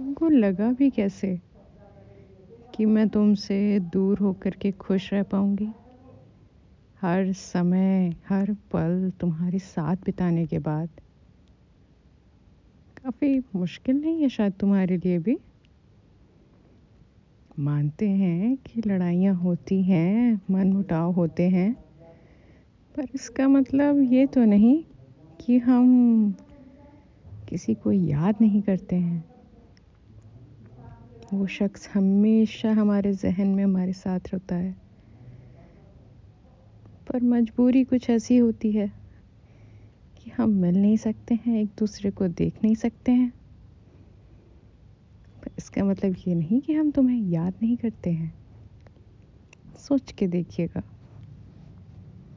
तुमको लगा भी कैसे कि मैं तुमसे दूर होकर के खुश रह पाऊँगी? हर समय, हर पल तुम्हारे साथ बिताने के बाद। काफ़ी मुश्किल नहीं है शायद तुम्हारे लिए भी? मानते हैं कि लड़ाइयाँ होती हैं मन मुटाव होते हैं, पर इसका मतलब ये तो नहीं कि हम किसी को याद नहीं करते हैं। वो शख्स हमेशा हमारे जहन में हमारे साथ रहता है। पर मजबूरी कुछ ऐसी होती है कि हम मिल नहीं सकते हैं, एक दूसरे को देख नहीं सकते हैं। पर इसका मतलब ये नहीं कि हम तुम्हें याद नहीं करते हैं। सोच के देखिएगा।